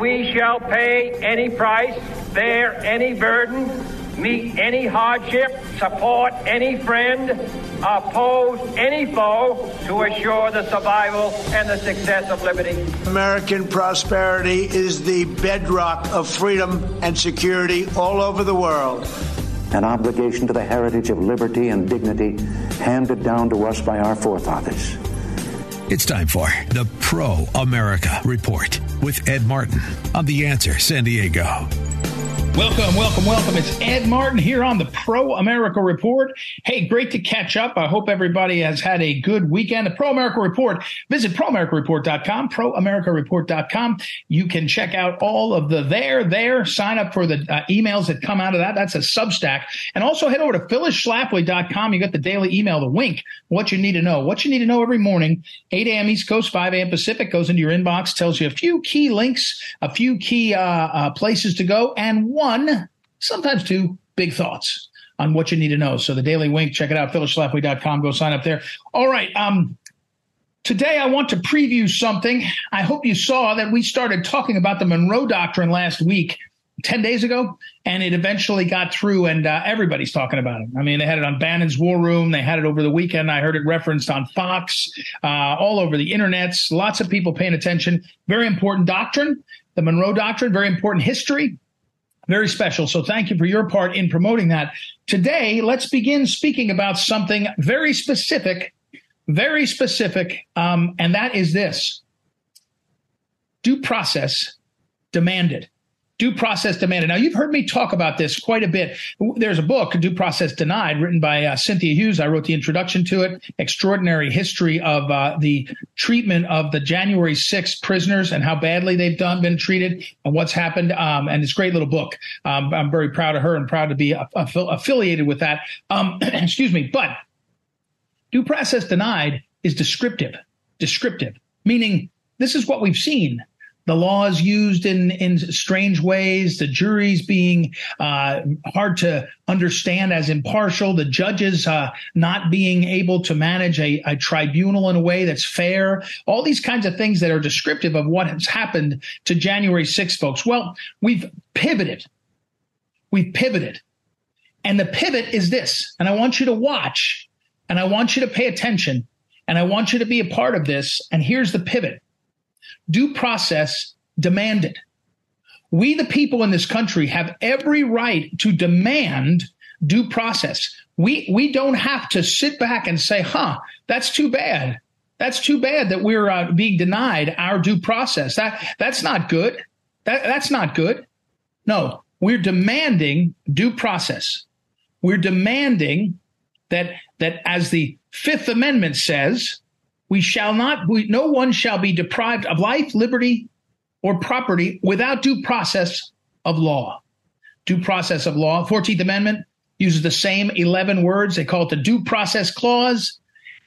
We shall pay any price, bear any burden, meet any hardship, support any friend, oppose any foe to assure the survival and the success of liberty. American prosperity is the bedrock of freedom and security all over the world. An obligation to the heritage of liberty and dignity handed down to us by our forefathers. It's time for the Pro America Report with Ed Martin on The Answer San Diego. Welcome, welcome, welcome. It's Ed Martin here on the Pro America Report. Hey, great to catch up. I hope everybody has had a good weekend. The Pro America Report, visit proamericareport.com, proamericareport.com. You can check out all of the there, there, sign up for the uh, emails that come out of that. That's a Substack. And also head over to phyllisschlafly.com. You got the daily email, the wink, what you need to know. What you need to know every morning, 8 a.m. East Coast, 5 a.m. Pacific, goes into your inbox, tells you a few key links, a few key uh, uh, places to go, and one, sometimes two big thoughts on what you need to know. So the Daily Wink, check it out, phyllisschlafly.com. Go sign up there. All right. Um, today I want to preview something. I hope you saw that we started talking about the Monroe Doctrine last week. 10 days ago, and it eventually got through, and uh, everybody's talking about it. I mean, they had it on Bannon's War Room. They had it over the weekend. I heard it referenced on Fox, uh, all over the internets. Lots of people paying attention. Very important doctrine, the Monroe Doctrine, very important history, very special. So thank you for your part in promoting that. Today, let's begin speaking about something very specific, very specific, um, and that is this due process demanded due process demanded. Now, you've heard me talk about this quite a bit. There's a book, Due Process Denied, written by uh, Cynthia Hughes. I wrote the introduction to it. Extraordinary history of uh, the treatment of the January 6th prisoners and how badly they've done, been treated, and what's happened. Um, and it's a great little book. Um, I'm very proud of her and proud to be affiliated with that. Um, excuse me. But due process denied is descriptive, descriptive, meaning this is what we've seen the laws used in in strange ways, the juries being uh, hard to understand as impartial, the judges uh, not being able to manage a, a, tribunal in a way that's fair, all these kinds of things that are descriptive of what has happened to January 6, folks. Well, we've pivoted. We've pivoted. And the pivot is this, and I want you to watch, and I want you to pay attention, and I want you to be a part of this. And here's the pivot due process demanded. We, the people in this country, have every right to demand due process. We, we don't have to sit back and say, huh, that's too bad. That's too bad that we're uh, being denied our due process. That, that's not good. That, that's not good. No, we're demanding due process. We're demanding that, that as the Fifth Amendment says, we shall not, we, no one shall be deprived of life, liberty, or property without due process of law. Due process of law. 14th Amendment uses the same 11 words. They call it the due process clause.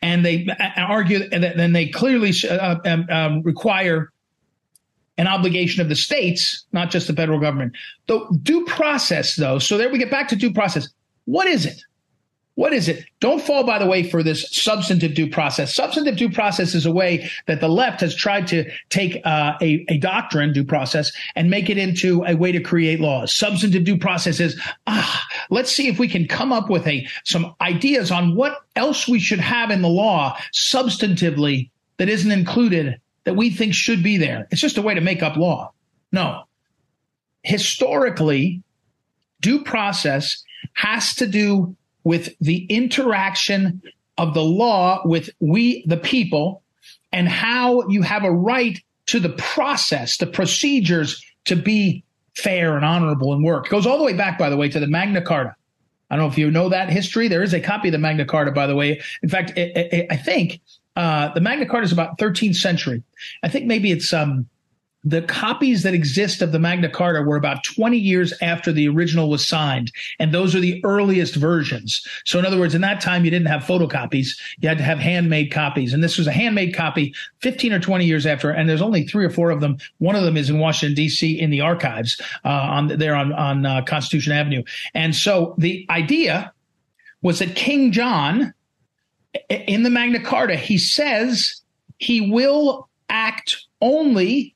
And they argue that then they clearly uh, um, um, require an obligation of the states, not just the federal government. The due process, though, so there we get back to due process. What is it? What is it? Don't fall, by the way, for this substantive due process. Substantive due process is a way that the left has tried to take uh, a, a doctrine, due process, and make it into a way to create laws. Substantive due process is, ah, let's see if we can come up with a some ideas on what else we should have in the law substantively that isn't included that we think should be there. It's just a way to make up law. No. Historically, due process has to do with the interaction of the law with we, the people, and how you have a right to the process, the procedures to be fair and honorable and work. It goes all the way back, by the way, to the Magna Carta. I don't know if you know that history. There is a copy of the Magna Carta, by the way. In fact, it, it, I think uh, the Magna Carta is about 13th century. I think maybe it's um, the copies that exist of the Magna Carta were about 20 years after the original was signed. And those are the earliest versions. So in other words, in that time, you didn't have photocopies. You had to have handmade copies. And this was a handmade copy 15 or 20 years after. And there's only three or four of them. One of them is in Washington, D.C. in the archives, uh, on there on, on uh, Constitution Avenue. And so the idea was that King John in the Magna Carta, he says he will act only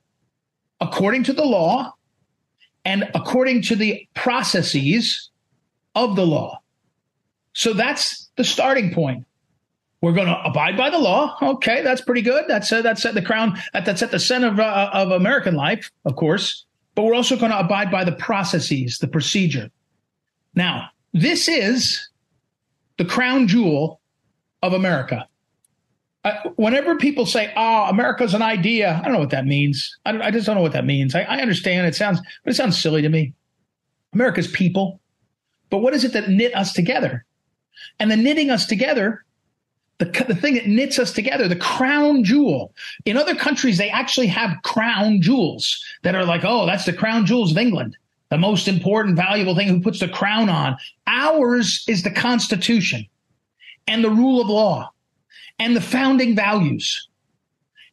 according to the law and according to the processes of the law. So that's the starting point. We're going to abide by the law. Okay, that's pretty good. That's uh, that's at the crown. That's at the center of, uh, of American life, of course. But we're also going to abide by the processes, the procedure. Now, this is the crown jewel of America whenever people say, "Oh, America's an idea," I don't know what that means. I, I just don't know what that means. I, I, understand it sounds, but it sounds silly to me. America's people, but what is it that knit us together? And the knitting us together, the the thing that knits us together, the crown jewel. In other countries, they actually have crown jewels that are like, "Oh, that's the crown jewels of England." The most important, valuable thing who puts the crown on. Ours is the Constitution and the rule of law and the founding values.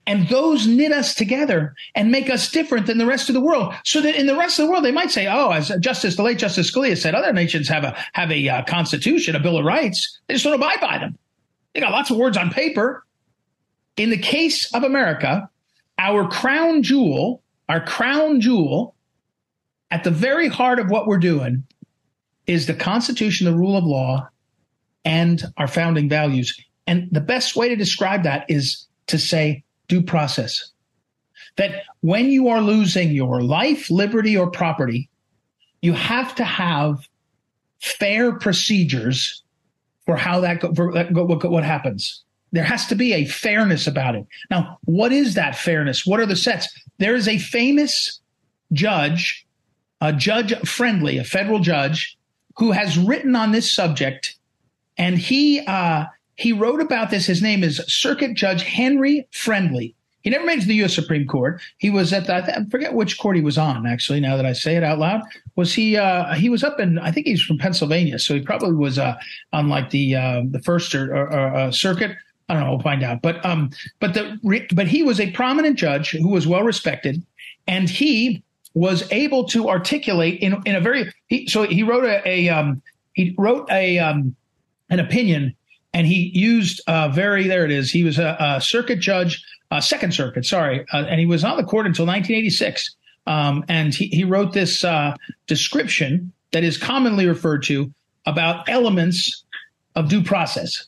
And those knit us together and make us different than the rest of the world. So that in the rest of the world, they might say, "Oh, as Justice, the late Justice Scalia said, other nations have a have a uh, constitution, a bill of rights. They just don't abide by them. They got lots of words on paper." In the case of America, our crown jewel, our crown jewel, at the very heart of what we're doing, is the Constitution, the rule of law, and our founding values. And the best way to describe that is to say due process. That when you are losing your life, liberty, or property, you have to have fair procedures for how that go, what, what happens. There has to be a fairness about it. Now, what is that fairness? What are the sets? There is a famous judge, a judge friendly, a federal judge, who has written on this subject, and he uh, he wrote about this. His name is Circuit Judge Henry Friendly. He never made it to the U.S. Supreme Court. He was at the, I forget which court he was on. Actually, now that I say it out loud, was he? Uh, he was up in I think he's from Pennsylvania, so he probably was uh, on like the uh, the first or, or, uh, circuit. I don't know. We'll find out. But um, but the but he was a prominent judge who was well respected, and he was able to articulate in in a very he, so he wrote a, a um, he wrote a um, an opinion and he used uh, very there it is. He was a, a circuit judge, uh, Second Circuit, sorry, uh, and he was on the court until 1986. Um, and he, he wrote this uh, description that is commonly referred to about elements of due process.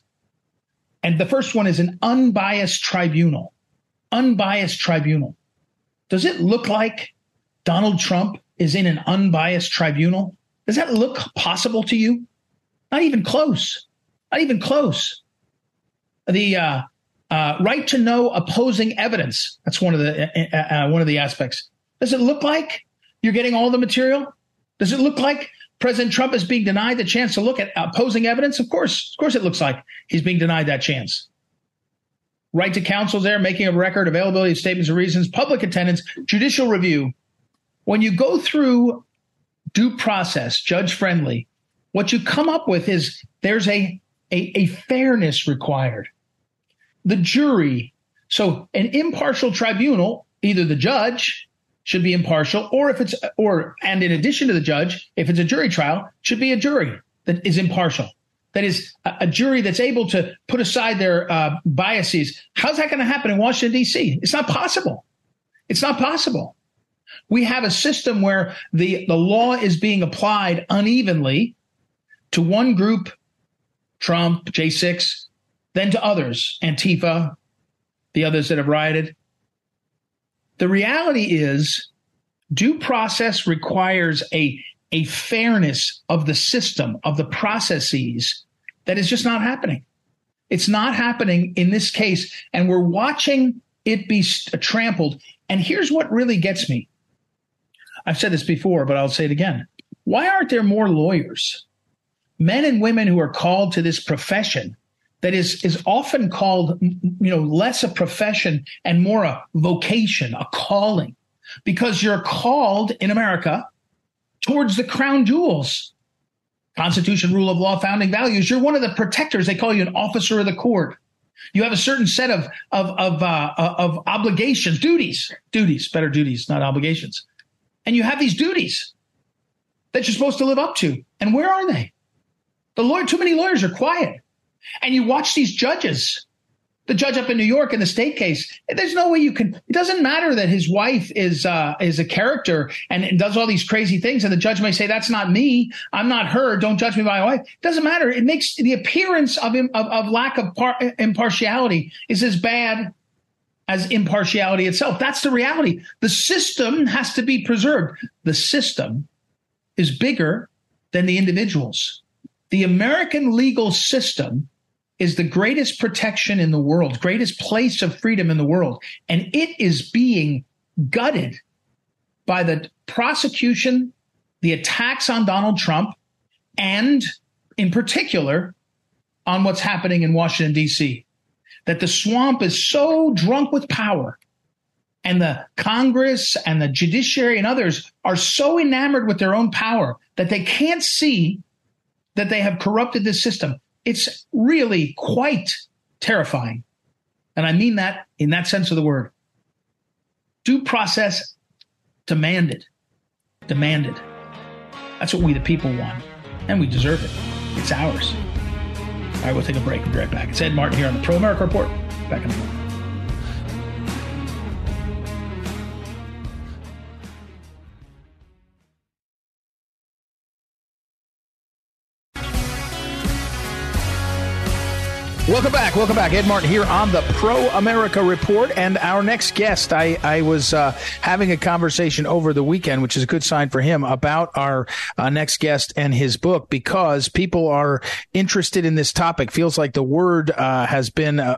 And the first one is an unbiased tribunal. Unbiased tribunal. Does it look like Donald Trump is in an unbiased tribunal? Does that look possible to you? Not even close. Not even close. The uh, uh, right to know opposing evidence. That's one of the uh, uh, uh, one of the aspects. Does it look like you're getting all the material? Does it look like President Trump is being denied the chance to look at opposing evidence? Of course, of course, it looks like he's being denied that chance. Right to counsel there, making a record, availability of statements of reasons, public attendance, judicial review. When you go through due process, judge friendly, what you come up with is there's a a, a fairness required. The jury, so an impartial tribunal, either the judge should be impartial, or if it's, or, and in addition to the judge, if it's a jury trial, should be a jury that is impartial. That is a, a jury that's able to put aside their uh, biases. How's that going to happen in Washington, D.C.? It's not possible. It's not possible. We have a system where the, the law is being applied unevenly to one group Trump, J6, then to others, Antifa, the others that have rioted. The reality is due process requires a, a fairness of the system, of the processes that is just not happening. It's not happening in this case. And we're watching it be uh, trampled. And here's what really gets me. I've said this before, but I'll say it again. Why aren't there more lawyers? Men and women who are called to this profession that is is often called you know less a profession and more a vocation, a calling, because you're called in America towards the crown jewels. Constitution, rule of law, founding values. You're one of the protectors. They call you an officer of the court. You have a certain set of of of uh, of obligations, duties, duties, better duties, not obligations, and you have these duties that you're supposed to live up to. And where are they? The lawyer, too many lawyers are quiet. And you watch these judges, the judge up in New York in the state case. There's no way you can. It doesn't matter that his wife is uh, is a character and does all these crazy things, and the judge may say, "That's not me. I'm not her. Don't judge me by my wife." It doesn't matter. It makes the appearance of of, of lack of par- impartiality is as bad as impartiality itself. That's the reality. The system has to be preserved. The system is bigger than the individuals. The American legal system is the greatest protection in the world, greatest place of freedom in the world. And it is being gutted by the prosecution, the attacks on Donald Trump, and in particular on what's happening in Washington, D.C. That the swamp is so drunk with power and the Congress and the judiciary and others are so enamored with their own power that they can't see that they have corrupted this system. It's really quite terrifying. And I mean that in that sense of the word. Due process demanded. Demanded. That's what we, the people, want. And we deserve it. It's ours. All right, we'll take a break. We'll be right back. It's Ed Martin here on the Pro America Report. Back in a moment. Welcome back. Welcome back. Ed Martin here on the Pro America Report. And our next guest, I, I was uh, having a conversation over the weekend, which is a good sign for him, about our uh, next guest and his book because people are interested in this topic. Feels like the word uh, has been, uh,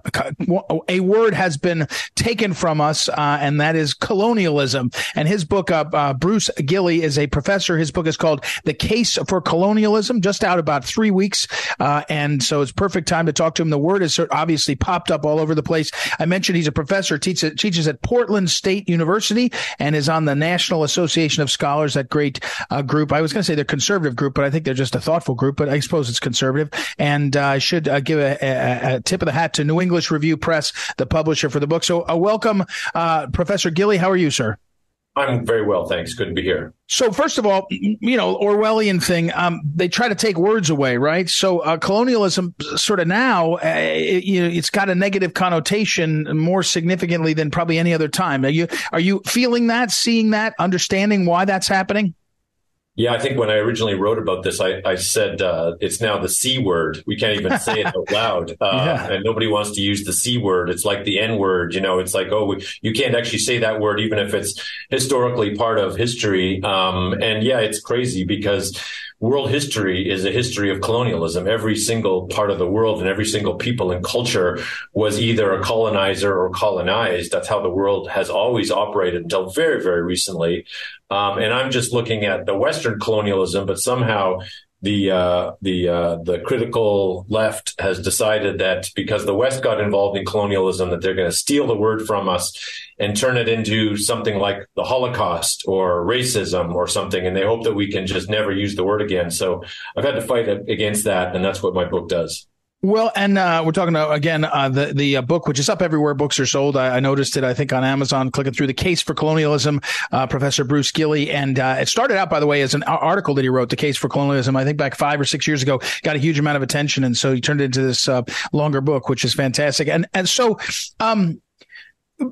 a word has been taken from us, uh, and that is colonialism. And his book, uh, Bruce Gilley, is a professor. His book is called The Case for Colonialism, just out about three weeks. and so it's perfect time to talk to him. The word has obviously popped up all over the place. I mentioned he's a professor, teaches, teaches at Portland State University, and is on the National Association of Scholars, that great uh, group. I was going to say they're conservative group, but I think they're just a thoughtful group, but I suppose it's conservative. And uh, I should uh, give a, a, a, tip of the hat to New English Review Press, the publisher for the book. So uh, welcome, uh, Professor Gilley. How are you, sir? I'm very well, thanks. Good to be here. So, first of all, you know, Orwellian thing, um, they try to take words away, right? So, uh, colonialism sort of now, uh, it, you know, it's got a negative connotation more significantly than probably any other time. Are you, are you feeling that, seeing that, understanding why that's happening? Yeah, I think when I originally wrote about this, I, I said uh, it's now the C word. We can't even say it out loud, uh, yeah. and nobody wants to use the C word. It's like the N word. You know, it's like oh, we, you can't actually say that word even if it's historically part of history. Um, and yeah, it's crazy because world history is a history of colonialism. Every single part of the world and every single people and culture was either a colonizer or colonized. That's how the world has always operated until very, very recently. Um, and I'm just looking at the Western colonialism, but somehow the uh, the uh, the critical left has decided that because the West got involved in colonialism, that they're going to steal the word from us and turn it into something like the Holocaust or racism or something, and they hope that we can just never use the word again. So I've had to fight against that, and that's what my book does. Well, and uh, we're talking about again uh, the the uh, book, which is up everywhere books are sold. I, I, noticed it, I think, on Amazon. Clicking through the case for colonialism, uh, Professor Bruce Gilley, and uh, it started out, by the way, as an article that he wrote, "The Case for Colonialism." I think back five or six years ago, got a huge amount of attention, and so he turned it into this uh, longer book, which is fantastic. And and so, um,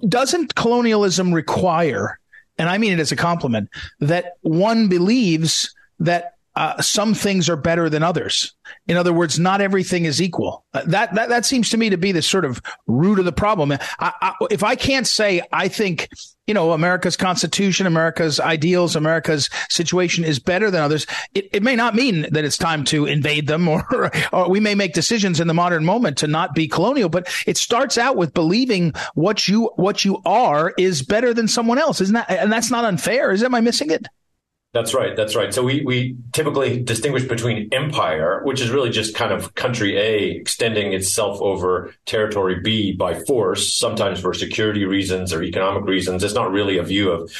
doesn't colonialism require, and I mean it as a compliment, that one believes that uh, some things are better than others. In other words, not everything is equal. Uh, that, that that seems to me to be the sort of root of the problem. I, I, if I can't say I think you know America's Constitution, America's ideals, America's situation is better than others, it, it may not mean that it's time to invade them, or, or we may make decisions in the modern moment to not be colonial. But it starts out with believing what you what you are is better than someone else, isn't that? And that's not unfair, is? Am I missing it? That's right. That's right. So we, we typically distinguish between empire, which is really just kind of country A extending itself over territory B by force, sometimes for security reasons or economic reasons. It's not really a view of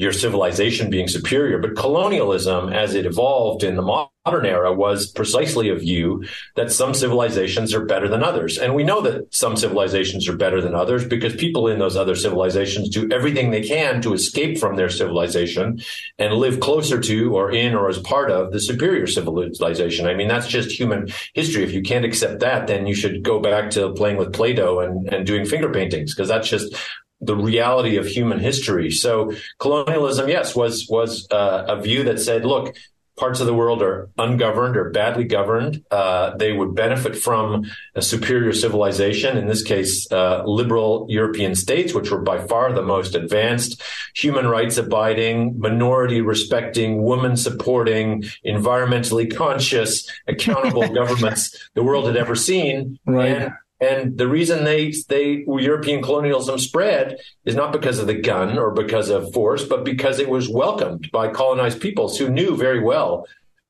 your civilization being superior. But colonialism, as it evolved in the modern era, was precisely a view that some civilizations are better than others. And we know that some civilizations are better than others because people in those other civilizations do everything they can to escape from their civilization and live closer to or in or as part of the superior civilization. I mean, that's just human history. If you can't accept that, then you should go back to playing with Play-Doh and, and doing finger paintings because that's just the reality of human history. So colonialism, yes, was was uh, a view that said, look, parts of the world are ungoverned or badly governed. Uh, they would benefit from a superior civilization. In this case, uh, liberal European states, which were by far the most advanced, human rights abiding, minority respecting, woman supporting, environmentally conscious, accountable governments the world had ever seen. Right. And and the reason they they European colonialism spread is not because of the gun or because of force, but because it was welcomed by colonized peoples who knew very well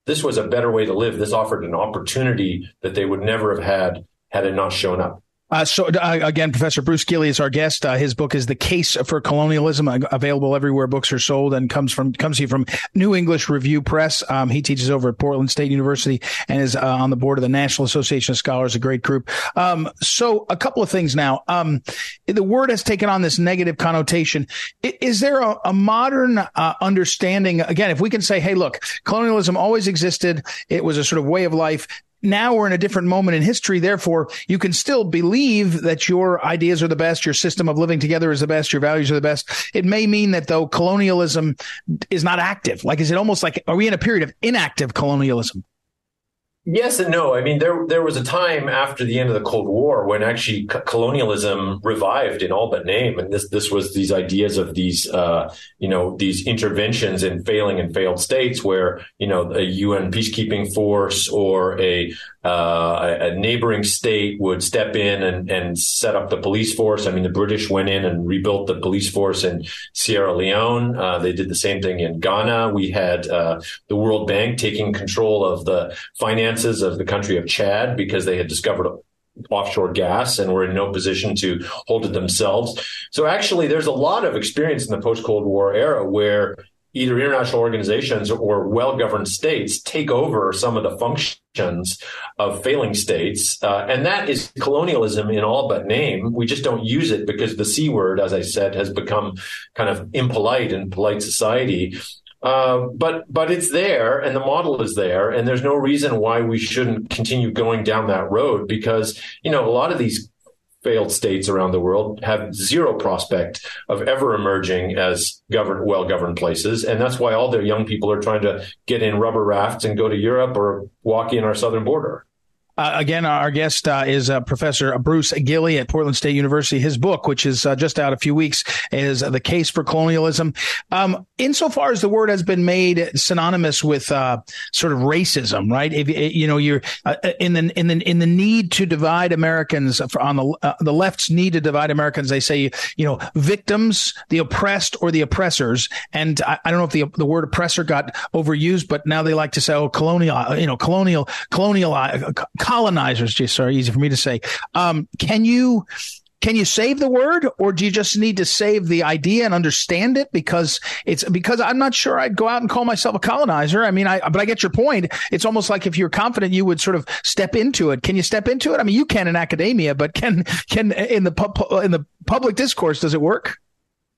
this was a better way to live. This offered an opportunity that they would never have had had it not shown up. Uh, so uh, again, Professor Bruce Gilley is our guest. Uh, his book is "The Case for Colonialism," uh, available everywhere books are sold, and comes from comes here from New English Review Press. Um, he teaches over at Portland State University and is uh, on the board of the National Association of Scholars, a great group. Um, so a couple of things now. Um, the word has taken on this negative connotation. Is there a, a modern uh, understanding? Again, if we can say, "Hey, look, colonialism always existed. It was a sort of way of life." Now we're in a different moment in history. Therefore, you can still believe that your ideas are the best, your system of living together is the best, your values are the best. It may mean that though colonialism is not active. Like, is it almost like, are we in a period of inactive colonialism? Yes and no. I mean, there there was a time after the end of the Cold War when actually c- colonialism revived in all but name, and this this was these ideas of these uh, you know these interventions in failing and failed states, where you know a UN peacekeeping force or a uh, a, neighboring state would step in and, and set up the police force. I mean, the British went in and rebuilt the police force in Sierra Leone. Uh, they did the same thing in Ghana. We had uh, the World Bank taking control of the finances of the country of Chad because they had discovered offshore gas and were in no position to hold it themselves. So actually, there's a lot of experience in the post Cold War era where either international organizations or well-governed states take over some of the functions of failing states, uh, and that is colonialism in all but name. We just don't use it because the c word, as I said, has become kind of impolite in polite society. Uh, but but it's there, and the model is there, and there's no reason why we shouldn't continue going down that road because you know a lot of these failed states around the world have zero prospect of ever emerging as governed, well-governed places. And that's why all their young people are trying to get in rubber rafts and go to Europe or walk in our southern border. Uh, again, our guest uh, is uh, Professor Bruce Gilley at Portland State University. His book, which is uh, just out a few weeks, is The Case for Colonialism. Um, insofar as the word has been made synonymous with uh, sort of racism, right? If you know, you're uh, in the in the in the need to divide Americans on the the left's need to divide Americans. They say, you know, victims, the oppressed, or the oppressors. And I, I don't know if the the word oppressor got overused, but now they like to say, oh, colonial, you know, colonial, colonial colonizers, just sorry, easy for me to say. Um, can you can you save the word or do you just need to save the idea and understand it because it's because i'm not sure i'd go out and call myself a colonizer i mean i but i get your point it's almost like if you're confident you would sort of step into it can you step into it i mean you can in academia but can can in the pu- in the public discourse does it work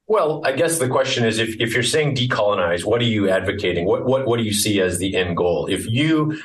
well, I guess the question is if, if you're saying decolonize, what are you advocating? What, what what do you see as the end goal? If you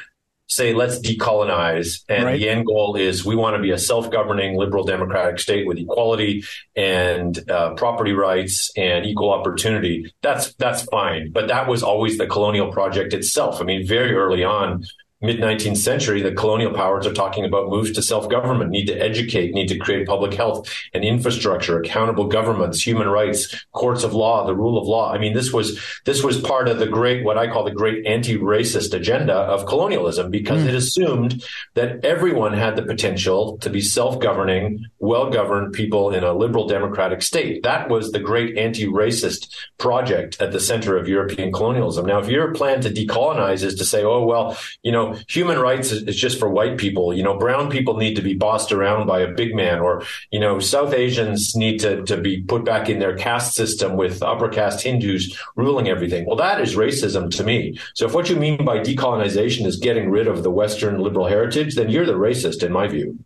say let's decolonize. And right. the end goal is we want to be a self-governing liberal democratic state with equality and uh, property rights and equal opportunity. That's that's fine. But that was always the colonial project itself. I mean very early on mid 19th century, the colonial powers are talking about moves to self government, need to educate, need to create public health and infrastructure, accountable governments, human rights, courts of law, the rule of law. I mean, this was this was part of the great, what I call the great anti-racist agenda of colonialism, because mm. it assumed that everyone had the potential to be self-governing, well-governed people in a liberal democratic state. That was the great anti-racist project at the center of European colonialism. Now, if your plan to decolonize is to say, oh well, you know human rights is, is, just for white people. You know, brown people need to be bossed around by a big man, or you know, South Asians need to to be put back in their caste system with upper caste Hindus ruling everything. Well, that is racism to me. So if what you mean by decolonization is getting rid of the Western liberal heritage, then you're the racist, in my view.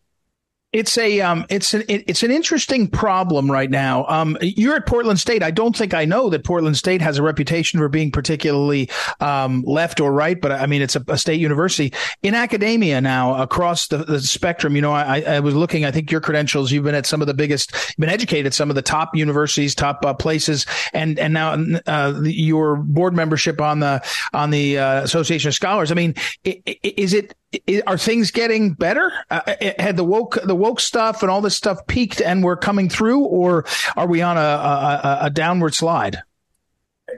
It's a um, it's an it's an interesting problem right now. Um, you're at Portland State. I don't think I know that Portland State has a reputation for being particularly um, left or right, but I mean it's a, a, state university in academia now across the, the spectrum. You know, I, I, was looking. I think your credentials. You've been at some of the biggest. You've been educated at some of the top universities, top uh, places, and and now uh, your board membership on the on the uh, Association of Scholars. I mean, is it are things getting better? Uh, had the woke the woke stuff and all this stuff peaked and we're coming through, or are we on a, a, a downward slide?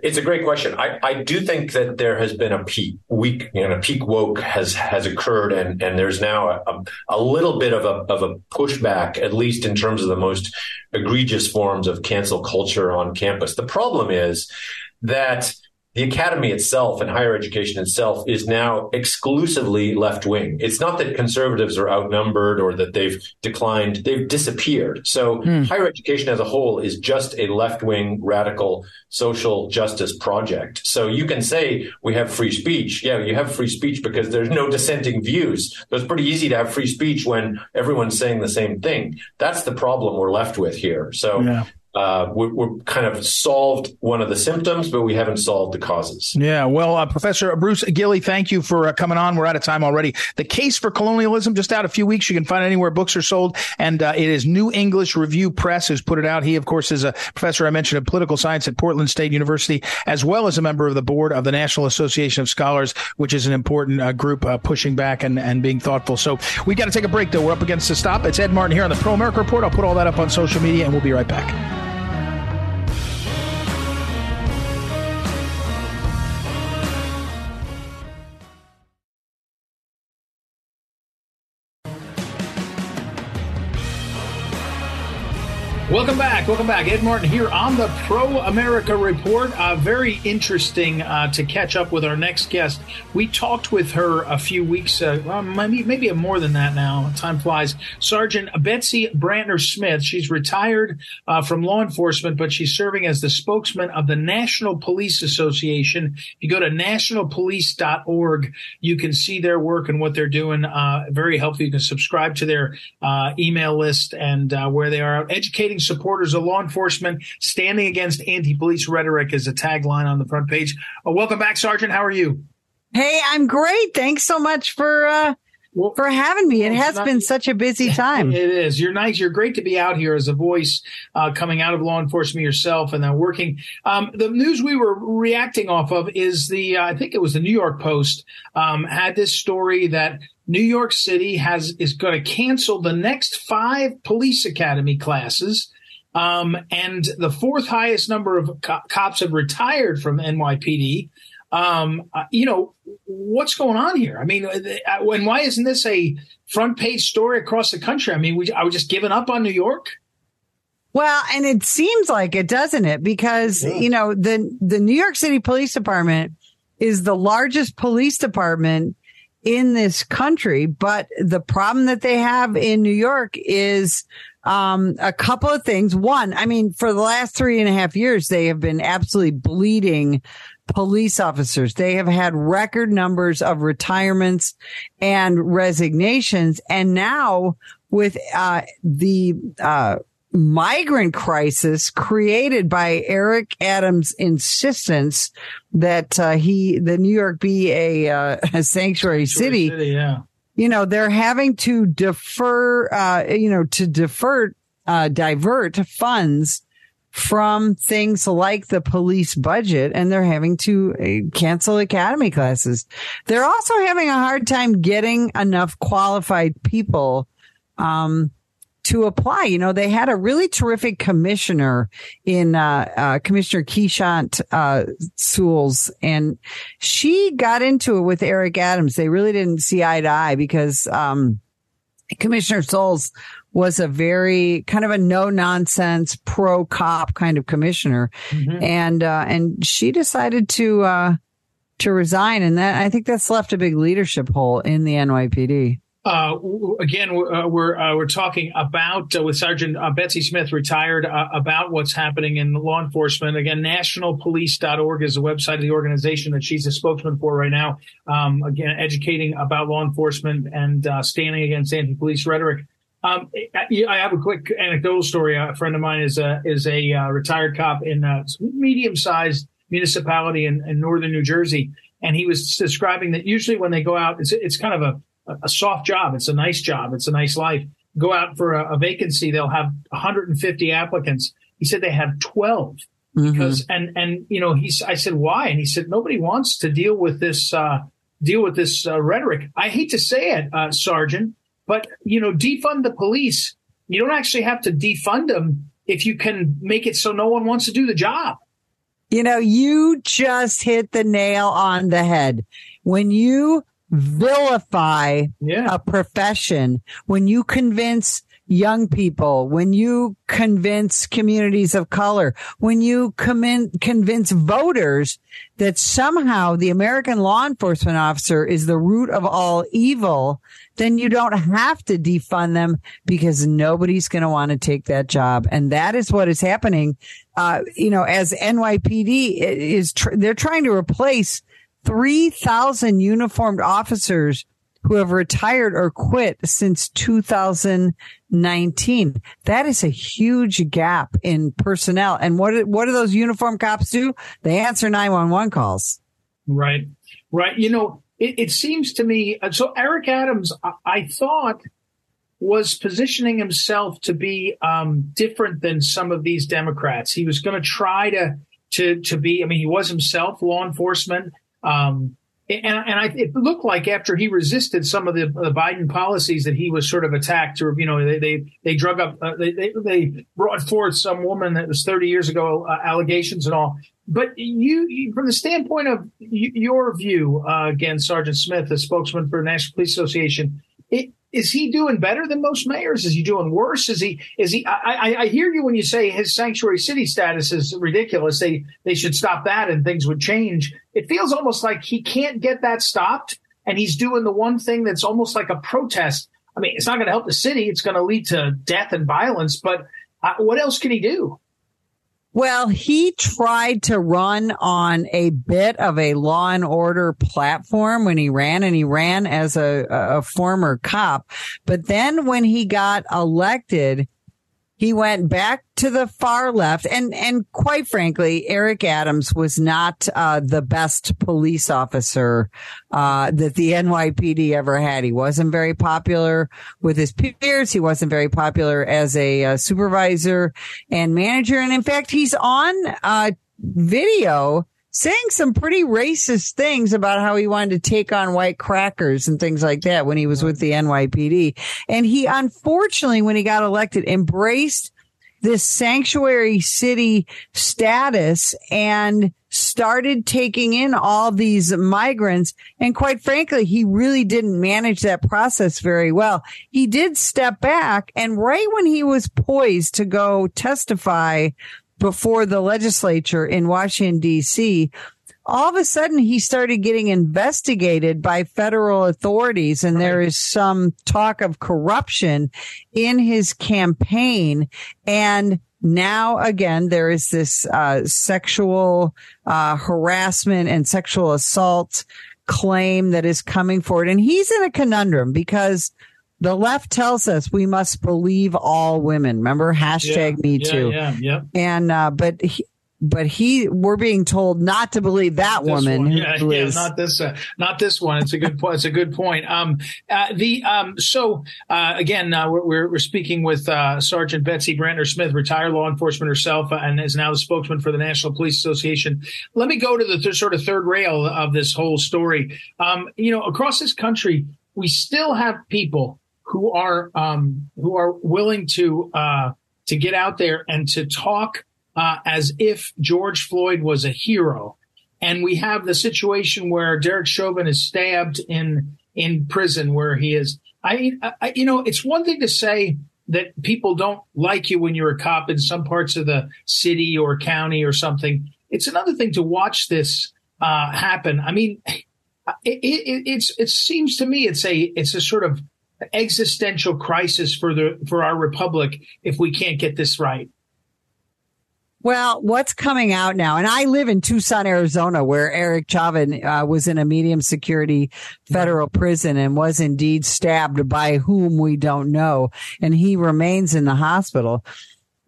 It's a great question. I, I do think that there has been a peak week, you know, a peak woke has has occurred, and and there's now a, a little bit of a of a pushback, at least in terms of the most egregious forms of cancel culture on campus. The problem is that the academy itself and higher education itself is now exclusively left wing. It's not that conservatives are outnumbered or that they've declined, they've disappeared. So hmm. higher education as a whole is just a left wing radical social justice project. So you can say we have free speech. Yeah, you have free speech because there's no dissenting views. So it's pretty easy to have free speech when everyone's saying the same thing. That's the problem we're left with here. So yeah uh, we, are kind of solved one of the symptoms, but we haven't solved the causes. Yeah. Well, uh, Professor Bruce Gilley, thank you for uh, coming on. We're out of time already. The Case for Colonialism, just out a few weeks. You can find it anywhere books are sold. And uh, it is New English Review Press who's put it out. He, of course, is a professor I mentioned of political science at Portland State University, as well as a member of the board of the National Association of Scholars, which is an important uh, group uh, pushing back and, and being thoughtful. So we got to take a break, though. We're up against the stop. It's Ed Martin here on the Pro America Report. I'll put all that up on social media, and we'll be right back. Welcome back. Welcome back. Ed Martin here on the Pro America Report. Uh, very interesting uh, to catch up with our next guest. We talked with her a few weeks, uh, maybe, maybe more than that now. Time flies. Sergeant Betsy Brantner Smith. She's retired uh, from law enforcement, but she's serving as the spokesman of the National Police Association. If you go to nationalpolice.org, you can see their work and what they're doing. Uh, very helpful. You can subscribe to their uh, email list and where they are educating supporters of law enforcement standing against anti-police rhetoric is a tagline on the front page. Uh, welcome back, Sergeant. How are you? Hey, I'm great. Thanks so much for uh, well, for having me. It has been such a busy time. It is. You're nice. You're great to be out here as a voice uh, coming out of law enforcement yourself and then working. Um, the news we were reacting off of is the, uh, I think it was the New York Post, um, had this story that New York City has is going to cancel the next five police academy classes. Um, and the fourth highest number of co- cops have retired from NYPD. Um, uh, you know, what's going on here? I mean, uh, uh, and why isn't this a front page story across the country? I mean, we, are we just giving up on New York? Well, and it seems like it, doesn't it? Because, yeah. you know, the, the New York City Police Department is the largest police department in this country. But the problem that they have in New York is um, a couple of things. One, I mean, for the last three and a half years, they have been absolutely bleeding police officers. They have had record numbers of retirements and resignations. And now with, uh, the, uh, migrant crisis created by Eric Adams' insistence that uh, he, the New York be a, uh, a sanctuary, sanctuary city. city. Yeah. You know, they're having to defer, uh, you know, to defer, uh, divert funds from things like the police budget and they're having to uh, cancel academy classes. They're also having a hard time getting enough qualified people um, to apply. You know, they had a really terrific commissioner in uh, uh, Commissioner Keechant uh, Sewells, and she got into it with Eric Adams. They really didn't see eye to eye because um, Commissioner Sewells was a very kind of a no nonsense pro cop kind of commissioner. Mm-hmm. And, uh, and she decided to, uh, to resign. And that, I think that's left a big leadership hole in the NYPD. Uh, again, uh, we're uh, we're talking about uh, with Sergeant uh, Betsy Smith, retired, uh, about what's happening in law enforcement. Again, nationalpolice.org is the website of the organization that she's a spokesman for right now. Um, again, educating about law enforcement and standing against anti-police rhetoric. Um, I have a quick anecdotal story. A friend of mine is a is a uh, retired cop in a medium sized municipality in, in, northern New Jersey, and he was describing that usually when they go out, it's it's kind of a a soft job. It's a nice job. It's a nice life. Go out for a, a vacancy, they'll have 150 applicants. He said they have 12 mm-hmm. because and and you know he's I said why and he said nobody wants to deal with this uh, deal with this uh, rhetoric. I hate to say it, uh, Sergeant but, you know, defund the police. You don't actually have to defund them if you can make it so no one wants to do the job. You know, you just hit the nail on the head. When you vilify yeah. a profession, when you convince young people, when you convince communities of color, when you convince voters that somehow the American law enforcement officer is the root of all evil, then you don't have to defund them because nobody's going to want to take that job. And that is what is happening. Uh, you know, as NYPD is, tr- they're trying to replace 3,000 uniformed officers who have retired or quit since 2019. That is a huge gap in personnel. And what, what do those uniform cops do? They answer 911 calls. Right. Right. You know, it, it seems to me. Uh, so Eric Adams, I, I thought was positioning himself to be um, different than some of these Democrats. He was going to try to to to be. I mean, he was himself law enforcement. Um, and, and I, it looked like after he resisted some of the, the, Biden policies that he was sort of attacked or, you know, they, they, they drug up, uh, they, they, they, brought forth some woman that was 30 years ago, uh, allegations and all. But you, you, from the standpoint of your view, uh, again, Sergeant Smith, the spokesman for the National Police Association, it, is he doing better than most mayors? Is he doing worse? Is he? Is he? I, I, hear you when you say his sanctuary city status is ridiculous. They they should stop that and things would change. It feels almost like he can't get that stopped, and he's doing the one thing that's almost like a protest. I mean, it's not going to help the city. It's going to lead to death and violence. But uh, what else can he do? Well, he tried to run on a bit of a law and order platform when he ran and he ran as a, a former cop. But then when he got elected, he went back to the far left. And and quite frankly eric adams was not uh, the best police officer uh, that the nypd ever had. He wasn't very popular with his peers. He wasn't very popular as a uh, supervisor and manager. And in fact he's on uh, video saying some pretty racist things about how he wanted to take on white crackers and things like that when he was with the NYPD. And he unfortunately, when he got elected, embraced this sanctuary city status and started taking in all these migrants. And quite frankly, he really didn't manage that process very well. He did step back and right when he was poised to go testify before the legislature in Washington, D.C., all of a sudden he started getting investigated by federal authorities and right. there is some talk of corruption in his campaign and now again there is this uh, sexual uh, harassment and sexual assault claim that is coming forward and he's in a conundrum because the left tells us we must believe all women. Remember hashtag yeah, me too. Yeah, yeah, yeah. And, uh, but he, but he, we're being told not to believe that woman. Yeah, yeah, not this, uh, not this one. It's a good point. It's a good point. Um, uh, the um, so uh, again, uh, we're, we're speaking with uh, Sergeant Betsy Brantner Smith, retired law enforcement herself, uh, and is now the spokesman for the National Police Association. Let me go to the th- sort of third rail of this whole story. Um, you know, across this country, we still have people who are um, who are willing to to get out there and to talk uh, as if George Floyd was a hero. And we have the situation where Derek Chauvin is stabbed in in prison, where he is. I, I, you know, it's one thing to say that people don't like you when you're a cop in some parts of the city or county or something. It's another thing to watch this uh, happen. I mean, it, it, it's it seems to me it's a it's a sort of existential crisis for the for our republic if we can't get this right. Well, what's coming out now? And I live in Tucson, Arizona, where Eric Chauvin uh, was in a medium security federal prison and was indeed stabbed by whom we don't know. And he remains in the hospital.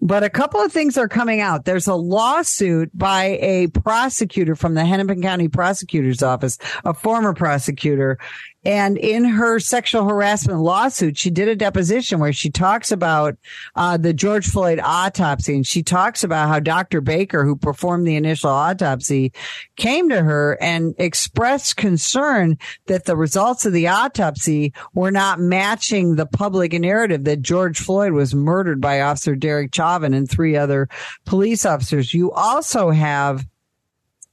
But a couple of things are coming out. There's a lawsuit by a prosecutor from the Hennepin County Prosecutor's Office, a former prosecutor, and in her sexual harassment lawsuit, she did a deposition where she talks about uh, the George Floyd autopsy. And she talks about how Dr. Baker, who performed the initial autopsy, came to her and expressed concern that the results of the autopsy were not matching the public narrative that George Floyd was murdered by Officer Derek Chauvin and three other police officers. You also have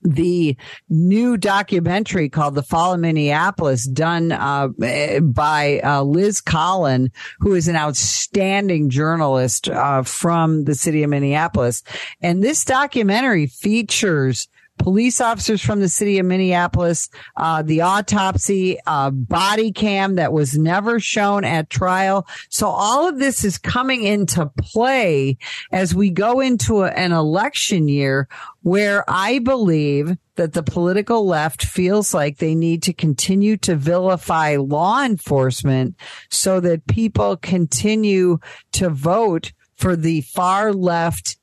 the new documentary called The Fall of Minneapolis, done uh, by uh, Liz Collin, who is an outstanding journalist uh, from the city of Minneapolis. And this documentary features police officers from the city of Minneapolis, uh, the autopsy, uh, body cam that was never shown at trial. So all of this is coming into play as we go into a, an election year where I believe that the political left feels like they need to continue to vilify law enforcement so that people continue to vote for the far left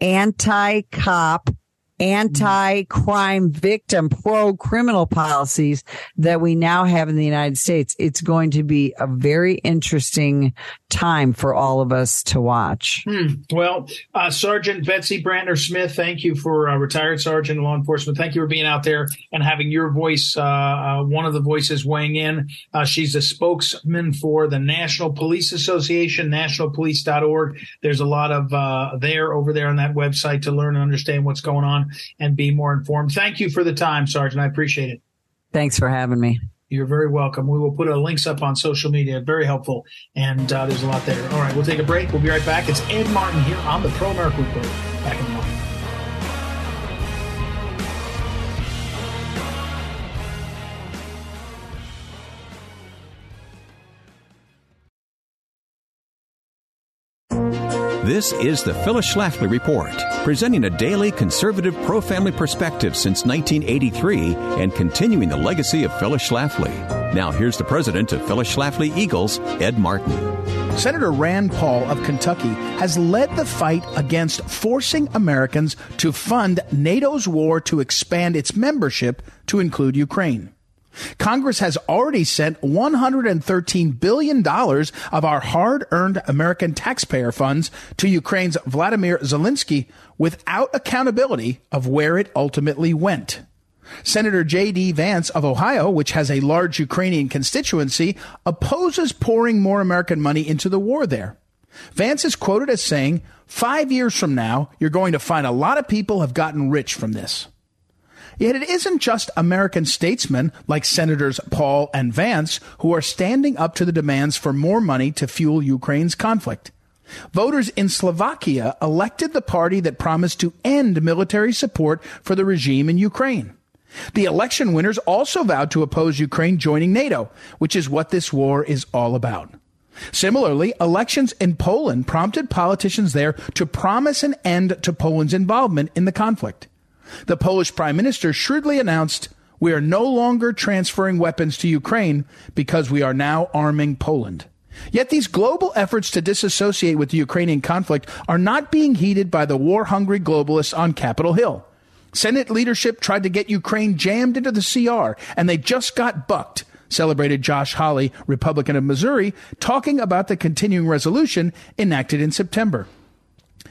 anti cop anti-crime victim pro-criminal policies that we now have in the United States. It's going to be a very interesting time for all of us to watch. Hmm. Well, uh, Sergeant Betsy Brantner Smith, thank you for uh, retired sergeant law enforcement. Thank you for being out there and having your voice, uh, uh one of the voices weighing in. Uh, she's a spokesman for the National Police Association, nationalpolice.org. There's a lot of uh, there over there on that website to learn and understand what's going on and be more informed. Thank you for the time, Sergeant. I appreciate it. Thanks for having me. You're very welcome. We will put a links up on social media. Very helpful. And uh, there's a lot there. All right, we'll take a break. We'll be right back. It's Ed Martin here on the Pro America Report. Back in a moment. This is the Phyllis Schlafly Report, presenting a daily conservative pro family perspective since 1983 and continuing the legacy of Phyllis Schlafly. Now, here's the president of Phyllis Schlafly Eagles, Ed Martin. Senator Rand Paul of Kentucky has led the fight against forcing Americans to fund NATO's war to expand its membership to include Ukraine. Congress has already sent $113 billion of our hard earned American taxpayer funds to Ukraine's Vladimir Zelensky without accountability of where it ultimately went. Senator J.D. Vance of Ohio, which has a large Ukrainian constituency, opposes pouring more American money into the war there. Vance is quoted as saying, Five years from now, you're going to find a lot of people have gotten rich from this. Yet it isn't just American statesmen like Senators Paul and Vance who are standing up to the demands for more money to fuel Ukraine's conflict. Voters in Slovakia elected the party that promised to end military support for the regime in Ukraine. The election winners also vowed to oppose Ukraine joining NATO, which is what this war is all about. Similarly, elections in Poland prompted politicians there to promise an end to Poland's involvement in the conflict. The Polish prime minister shrewdly announced, we are no longer transferring weapons to Ukraine because we are now arming Poland. Yet these global efforts to disassociate with the Ukrainian conflict are not being heeded by the war hungry globalists on Capitol Hill. Senate leadership tried to get Ukraine jammed into the CR, and they just got bucked, celebrated Josh Hawley, Republican of Missouri, talking about the continuing resolution enacted in September.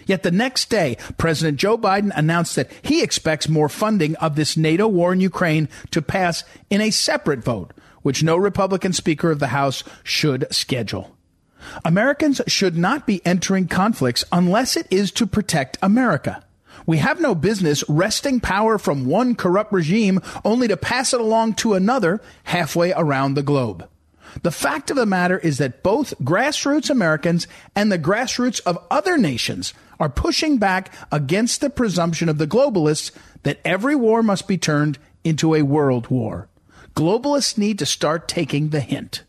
Yet the next day, President Joe Biden announced that he expects more funding of this NATO war in Ukraine to pass in a separate vote, which no Republican Speaker of the House should schedule. Americans should not be entering conflicts unless it is to protect America. We have no business wresting power from one corrupt regime only to pass it along to another halfway around the globe. The fact of the matter is that both grassroots Americans and the grassroots of other nations are pushing back against the presumption of the globalists that every war must be turned into a world war. Globalists need to start taking the hint.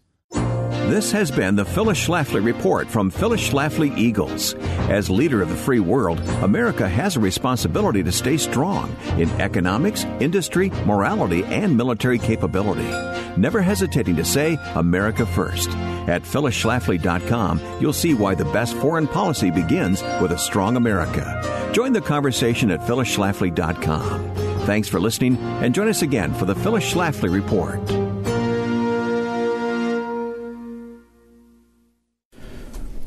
This has been the Phyllis Schlafly Report from Phyllis Schlafly Eagles. As leader of the free world, America has a responsibility to stay strong in economics, industry, morality, and military capability. Never hesitating to say America first. At phyllisschlafly.com, you'll see why the best foreign policy begins with a strong America. Join the conversation at phyllisschlafly.com. Thanks for listening, and join us again for the Phyllis Schlafly Report.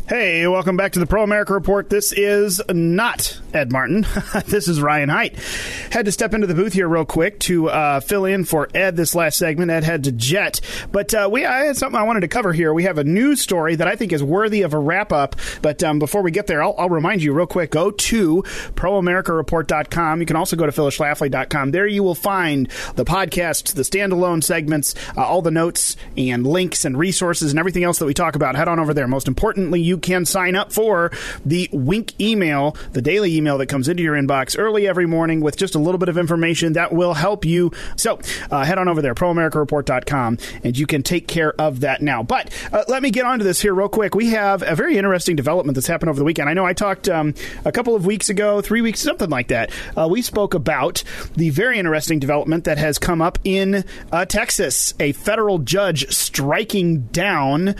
Hey, welcome back to the Pro America Report. This is not Ed Martin. this is Ryan Height. Had to step into the booth here real quick to uh, fill in for Ed this last segment. Ed had to jet, but uh, we I had something I wanted to cover here. We have a news story that I think is worthy of a wrap up. But um, before we get there, I'll, I'll, remind you real quick. Go to proamericareport.com. You can also go to phyllisschlafly.com. There you will find the podcast, the standalone segments, uh, all the notes and links and resources and everything else that we talk about. Head on over there. Most importantly, you can sign up for the Wink email, the daily email that comes into your inbox early every morning with just a little bit of information that will help you. So uh, head on over there, proamericareport.com, and you can take care of that now. But uh, let me get on to this here real quick. We have a very interesting development that's happened over the weekend. I know I talked um, a couple of weeks ago, three weeks, something like that. Uh, we spoke about the very interesting development that has come up in uh, Texas. A federal judge striking down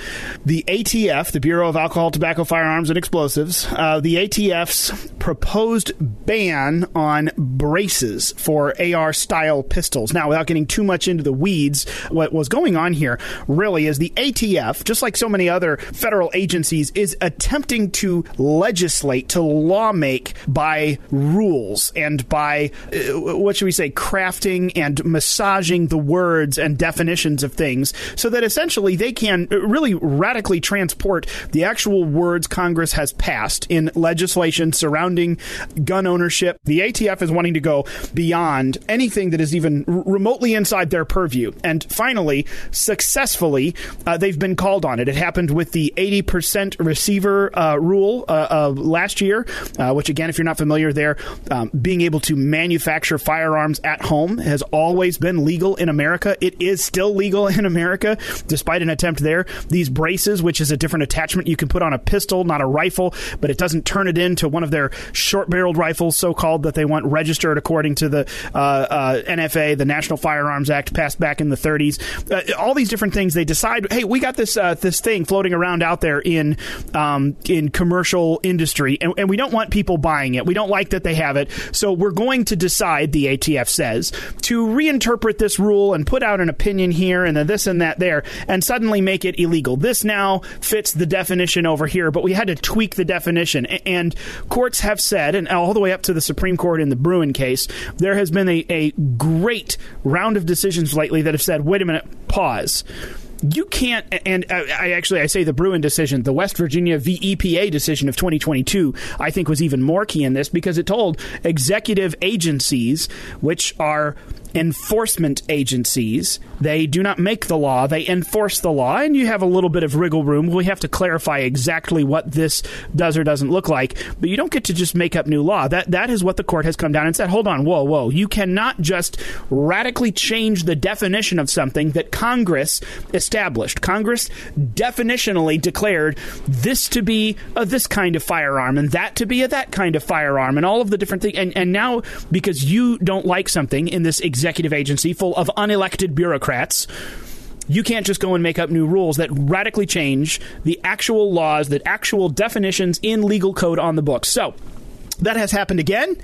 the ATF, the Bureau of Alcohol, Tobacco, Firearms, and Explosives, uh, the ATF's proposed ban on braces for AR style pistols. Now, without getting too much into the weeds, what was going on here really is the ATF, just like so many other federal agencies, is attempting to legislate, to lawmake by rules and by, uh, what should we say, crafting and massaging the words and definitions of things so that essentially they can really radically transport the actual words Congress has passed in legislation surrounding gun ownership. The ATF is wanting to go beyond anything that is even r- remotely inside their purview. And finally, successfully, uh, they've been called on it. It happened with the 80% receiver uh, rule uh, last year, uh, which, again, if you're not familiar there, um, being able to manufacture firearms at home has always been legal in America. It is still legal in America, despite an attempt there. These braces, which is a different attachment you can put on a pistol, not a rifle, but it doesn't turn it into one of their short barreled rifles, so called, that they want registered according to the uh, uh, NFA, the National Firearms Act, passed back in the 30s. Uh, all these different things, they decide, hey, we got this uh, this thing floating around out there in um, in commercial industry, and, and we don't want people buying it. We don't like that they have it, so we're going to decide, the ATF says, to reinterpret this rule and put out an opinion here and then this and that there, and suddenly make it illegal. This now fits the definition over here, but we had to tweak the definition. And courts have said, and all the way up to the Supreme Court in the Bruen case, there has been a, a great round of decisions lately that have said, wait a minute, pause you can't and I actually I say the Bruen decision, the West Virginia v EPA decision of 2022, I think was even more key in this because it told executive agencies which are enforcement agencies. They do not make the law, they enforce the law, and you have a little bit of wriggle room. We have to clarify exactly what this does or doesn't look like, but you don't get to just make up new law. That that is what the court has come down and said, hold on, whoa, whoa. You cannot just radically change the definition of something that Congress established. Congress definitionally declared this to be a this kind of firearm and that to be a that kind of firearm and all of the different things and, and now because you don't like something in this executive agency full of unelected bureaucrats you can't just go and make up new rules that radically change the actual laws, the actual definitions in legal code on the books. So, that has happened again,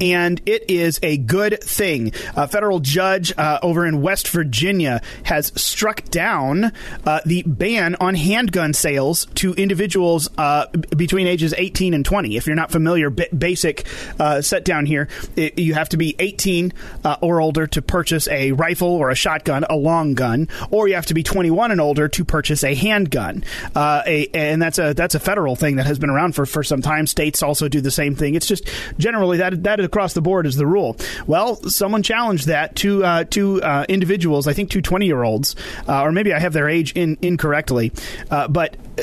and it is a good thing. A federal judge uh, over in West Virginia has struck down uh, the ban on handgun sales to individuals uh, between ages 18 and 20. If you're not familiar, b- basic uh, set down here, it, you have to be 18 uh, or older to purchase a rifle or a shotgun, a long gun, or you have to be 21 and older to purchase a handgun. Uh, a, and that's a that's a federal thing that has been around for, for some time. States also do the same thing. It's just generally that that across the board is the rule. Well, someone challenged that to uh, two uh, individuals, I think two 20 year olds, uh, or maybe I have their age in, incorrectly, uh, but uh,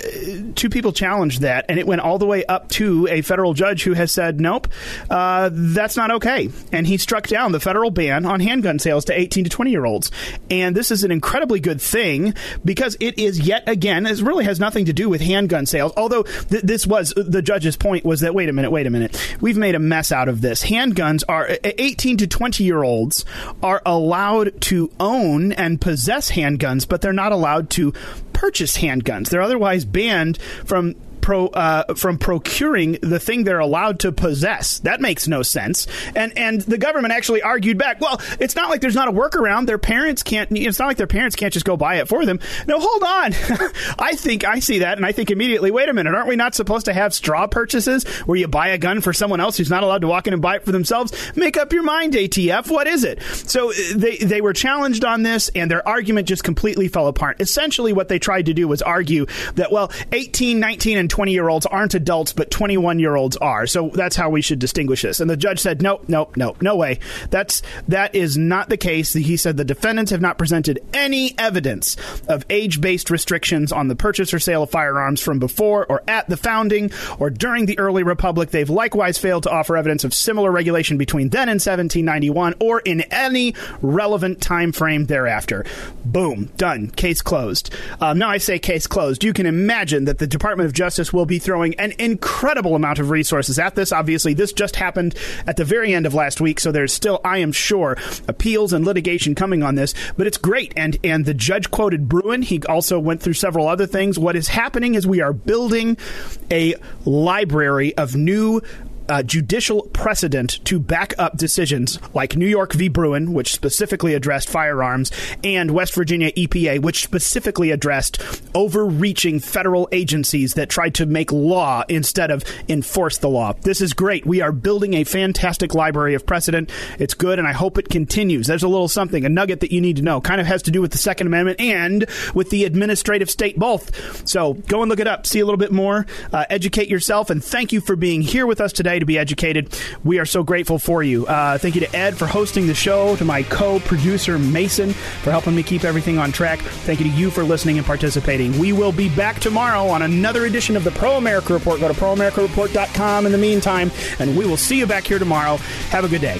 two people challenged that, and it went all the way up to a federal judge who has said, nope, uh, that's not okay. And he struck down the federal ban on handgun sales to 18 to 20 year olds. And this is an incredibly good thing because it is yet again, it really has nothing to do with handgun sales. Although th- this was the judge's point was that, wait a minute, wait a minute. We've made a mess out of this. Handguns are uh, 18 to 20 year olds are allowed to own and possess handguns, but they're not allowed to purchase handguns. They're otherwise banned from pro, uh, from procuring the thing they're allowed to possess. That makes no sense. And and the government actually argued back. Well, it's not like there's not a workaround. Their parents can't. It's not like their parents can't just go buy it for them. No, hold on. I think I see that, and I think immediately. Wait a minute. Aren't we not supposed to have straw purchases where you buy a gun for someone else who's not allowed to walk in and buy it for themselves? Make up your mind, ATF. What is it? So uh, they they were challenged on this, and their argument just completely fell apart. Essentially, what they tried to do was argue that well, 18, 19, and 20 year olds aren't adults, but 21 year olds are. So that's how we should distinguish this. And the judge said, nope, nope, nope, no way. That's that is not the case. He said the defendants have not presented any evidence of age based restrictions on the purchase or sale of firearms from before or at the founding or during the early republic. They've likewise failed to offer evidence of similar regulation between then and 1791 or in any relevant time frame thereafter. Boom, done. Case closed. Um, now I say case closed. You can imagine that the Department of Justice will be throwing an incredible amount of resources at this. Obviously, this just happened at the very end of last week, so there's still, I am sure, appeals and litigation coming on this. But it's great, and and the judge quoted Bruen. He also went through several other things. What is happening is we are building a library of new uh, judicial precedent to back up decisions like New York v. Bruen, which specifically addressed firearms, and West Virginia EPA, which specifically addressed overreaching federal agencies that tried to make law instead of enforce the law. This is great. We are building a fantastic library of precedent. It's good, and I hope it continues. There's a little something, a nugget that you need to know. Kind of has to do with the Second Amendment and with the administrative state both. So go and look it up, see a little bit more, uh, educate yourself, and thank you for being here with us today to be educated. We are so grateful for you. Uh, thank you to Ed for hosting the show, to my co producer Mason for helping me keep everything on track. Thank you to you for listening and participating. We will be back tomorrow on another edition of the Pro America Report. Go to proamericareport.com in the meantime, and we will see you back here tomorrow. Have a good day.